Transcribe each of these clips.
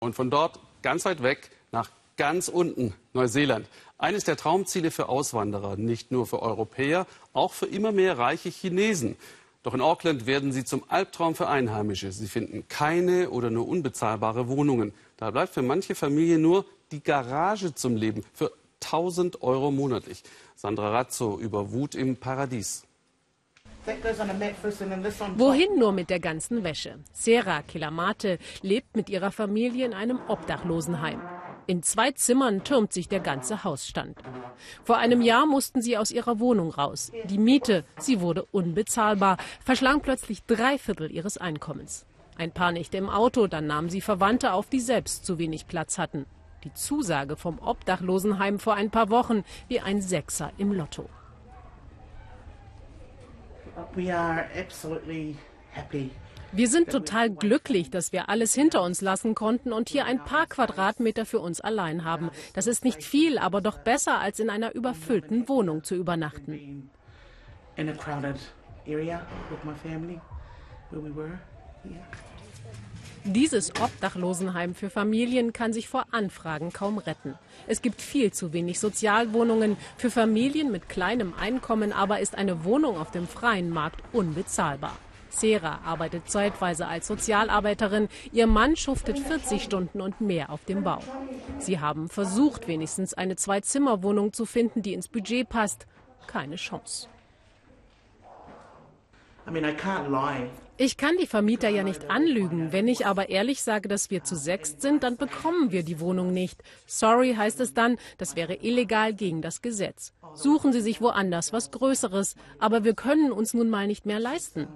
Und von dort ganz weit weg nach ganz unten, Neuseeland. Eines der Traumziele für Auswanderer, nicht nur für Europäer, auch für immer mehr reiche Chinesen. Doch in Auckland werden sie zum Albtraum für Einheimische. Sie finden keine oder nur unbezahlbare Wohnungen. Da bleibt für manche Familien nur die Garage zum Leben für 1000 Euro monatlich. Sandra Razzo über Wut im Paradies. Wohin nur mit der ganzen Wäsche? Sarah Kilamate lebt mit ihrer Familie in einem Obdachlosenheim. In zwei Zimmern türmt sich der ganze Hausstand. Vor einem Jahr mussten sie aus ihrer Wohnung raus. Die Miete, sie wurde unbezahlbar, verschlang plötzlich drei Viertel ihres Einkommens. Ein paar Nächte im Auto, dann nahmen sie Verwandte auf, die selbst zu wenig Platz hatten. Die Zusage vom Obdachlosenheim vor ein paar Wochen wie ein Sechser im Lotto. Wir sind total glücklich, dass wir alles hinter uns lassen konnten und hier ein paar Quadratmeter für uns allein haben. Das ist nicht viel, aber doch besser, als in einer überfüllten Wohnung zu übernachten. Dieses Obdachlosenheim für Familien kann sich vor Anfragen kaum retten. Es gibt viel zu wenig Sozialwohnungen. Für Familien mit kleinem Einkommen aber ist eine Wohnung auf dem freien Markt unbezahlbar. Sera arbeitet zeitweise als Sozialarbeiterin. Ihr Mann schuftet 40 Stunden und mehr auf dem Bau. Sie haben versucht, wenigstens eine Zwei-Zimmer-Wohnung zu finden, die ins Budget passt. Keine Chance. Ich kann die Vermieter ja nicht anlügen. Wenn ich aber ehrlich sage, dass wir zu sechst sind, dann bekommen wir die Wohnung nicht. Sorry heißt es dann, das wäre illegal gegen das Gesetz. Suchen Sie sich woanders was Größeres. Aber wir können uns nun mal nicht mehr leisten.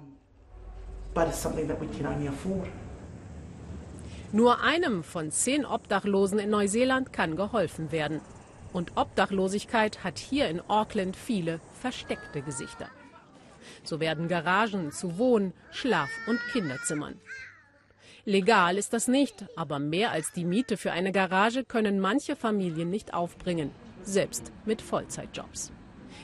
Nur einem von zehn Obdachlosen in Neuseeland kann geholfen werden. Und Obdachlosigkeit hat hier in Auckland viele versteckte Gesichter. So werden Garagen zu Wohn-, Schlaf- und Kinderzimmern. Legal ist das nicht, aber mehr als die Miete für eine Garage können manche Familien nicht aufbringen, selbst mit Vollzeitjobs.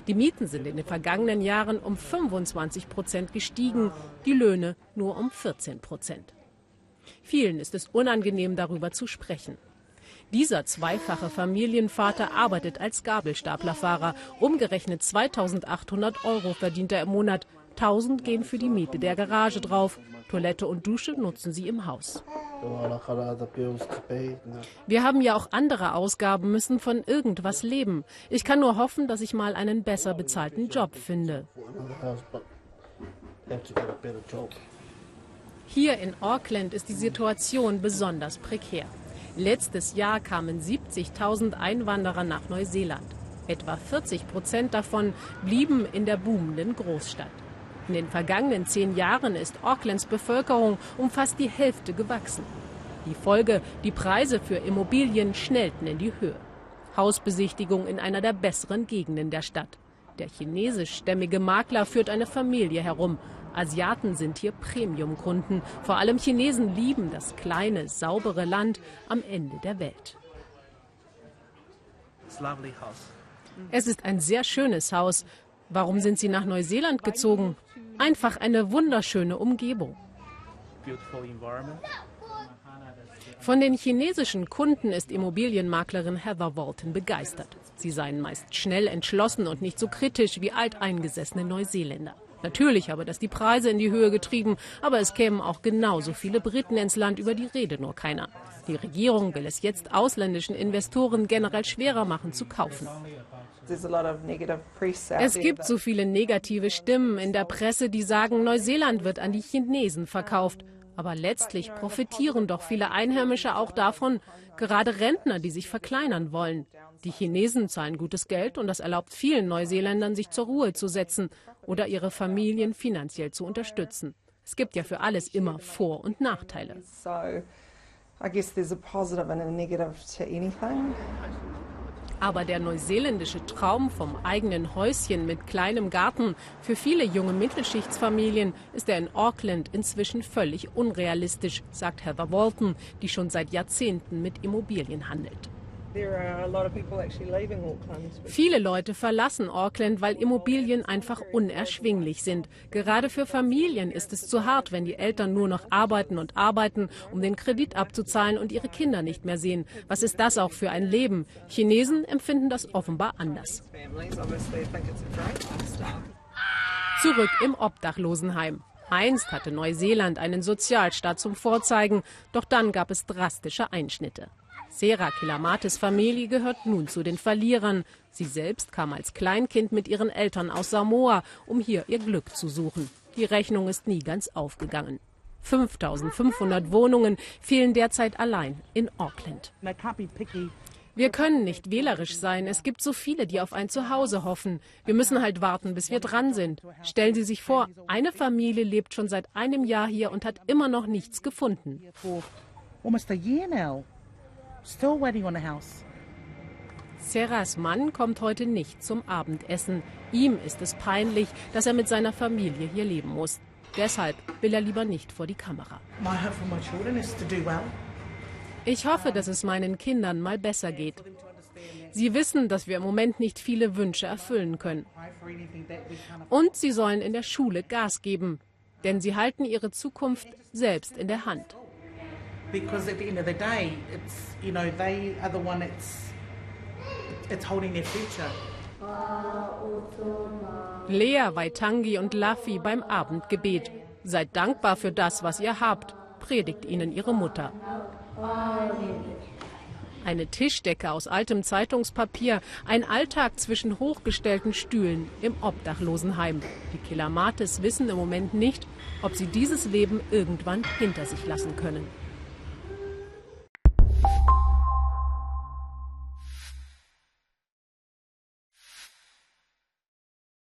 Die Mieten sind in den vergangenen Jahren um 25 Prozent gestiegen, die Löhne nur um 14 Prozent. Vielen ist es unangenehm, darüber zu sprechen. Dieser zweifache Familienvater arbeitet als Gabelstaplerfahrer. Umgerechnet 2800 Euro verdient er im Monat. 1000 gehen für die Miete der Garage drauf. Toilette und Dusche nutzen sie im Haus. Wir haben ja auch andere Ausgaben, müssen von irgendwas leben. Ich kann nur hoffen, dass ich mal einen besser bezahlten Job finde. Hier in Auckland ist die Situation besonders prekär. Letztes Jahr kamen 70.000 Einwanderer nach Neuseeland. Etwa 40 Prozent davon blieben in der boomenden Großstadt. In den vergangenen zehn Jahren ist Aucklands Bevölkerung um fast die Hälfte gewachsen. Die Folge, die Preise für Immobilien schnellten in die Höhe. Hausbesichtigung in einer der besseren Gegenden der Stadt. Der chinesischstämmige Makler führt eine Familie herum. Asiaten sind hier Premiumkunden. Vor allem Chinesen lieben das kleine, saubere Land am Ende der Welt. Es ist ein sehr schönes Haus. Warum sind Sie nach Neuseeland gezogen? Einfach eine wunderschöne Umgebung. Von den chinesischen Kunden ist Immobilienmaklerin Heather Walton begeistert. Sie seien meist schnell entschlossen und nicht so kritisch wie alteingesessene Neuseeländer. Natürlich habe das die Preise in die Höhe getrieben, aber es kämen auch genauso viele Briten ins Land, über die Rede nur keiner. Die Regierung will es jetzt ausländischen Investoren generell schwerer machen zu kaufen. Es gibt so viele negative Stimmen in der Presse, die sagen, Neuseeland wird an die Chinesen verkauft. Aber letztlich profitieren doch viele Einheimische auch davon, gerade Rentner, die sich verkleinern wollen. Die Chinesen zahlen gutes Geld und das erlaubt vielen Neuseeländern, sich zur Ruhe zu setzen oder ihre Familien finanziell zu unterstützen. Es gibt ja für alles immer Vor- und Nachteile. Aber der neuseeländische Traum vom eigenen Häuschen mit kleinem Garten für viele junge Mittelschichtsfamilien ist er in Auckland inzwischen völlig unrealistisch, sagt Heather Walton, die schon seit Jahrzehnten mit Immobilien handelt. Viele Leute verlassen Auckland, weil Immobilien einfach unerschwinglich sind. Gerade für Familien ist es zu hart, wenn die Eltern nur noch arbeiten und arbeiten, um den Kredit abzuzahlen und ihre Kinder nicht mehr sehen. Was ist das auch für ein Leben? Chinesen empfinden das offenbar anders. Zurück im Obdachlosenheim. Einst hatte Neuseeland einen Sozialstaat zum Vorzeigen, doch dann gab es drastische Einschnitte. Sera Kilamates Familie gehört nun zu den Verlierern. Sie selbst kam als Kleinkind mit ihren Eltern aus Samoa, um hier ihr Glück zu suchen. Die Rechnung ist nie ganz aufgegangen. 5500 Wohnungen fehlen derzeit allein in Auckland. Wir können nicht wählerisch sein. Es gibt so viele, die auf ein Zuhause hoffen. Wir müssen halt warten, bis wir dran sind. Stellen Sie sich vor, eine Familie lebt schon seit einem Jahr hier und hat immer noch nichts gefunden. Still waiting on a house. Serras Mann kommt heute nicht zum Abendessen. Ihm ist es peinlich, dass er mit seiner Familie hier leben muss. Deshalb will er lieber nicht vor die Kamera. Ich hoffe, dass es meinen Kindern mal besser geht. Sie wissen, dass wir im Moment nicht viele Wünsche erfüllen können. Und sie sollen in der Schule Gas geben, denn sie halten ihre Zukunft selbst in der Hand because at the end of the day, it's you know they are the one that's it's holding their future. Lea, Waitangi und Laffy beim Abendgebet. Seid dankbar für das, was ihr habt, predigt ihnen ihre Mutter. Eine Tischdecke aus altem Zeitungspapier, ein Alltag zwischen hochgestellten Stühlen im Obdachlosenheim. Die Kilamates wissen im Moment nicht, ob sie dieses Leben irgendwann hinter sich lassen können.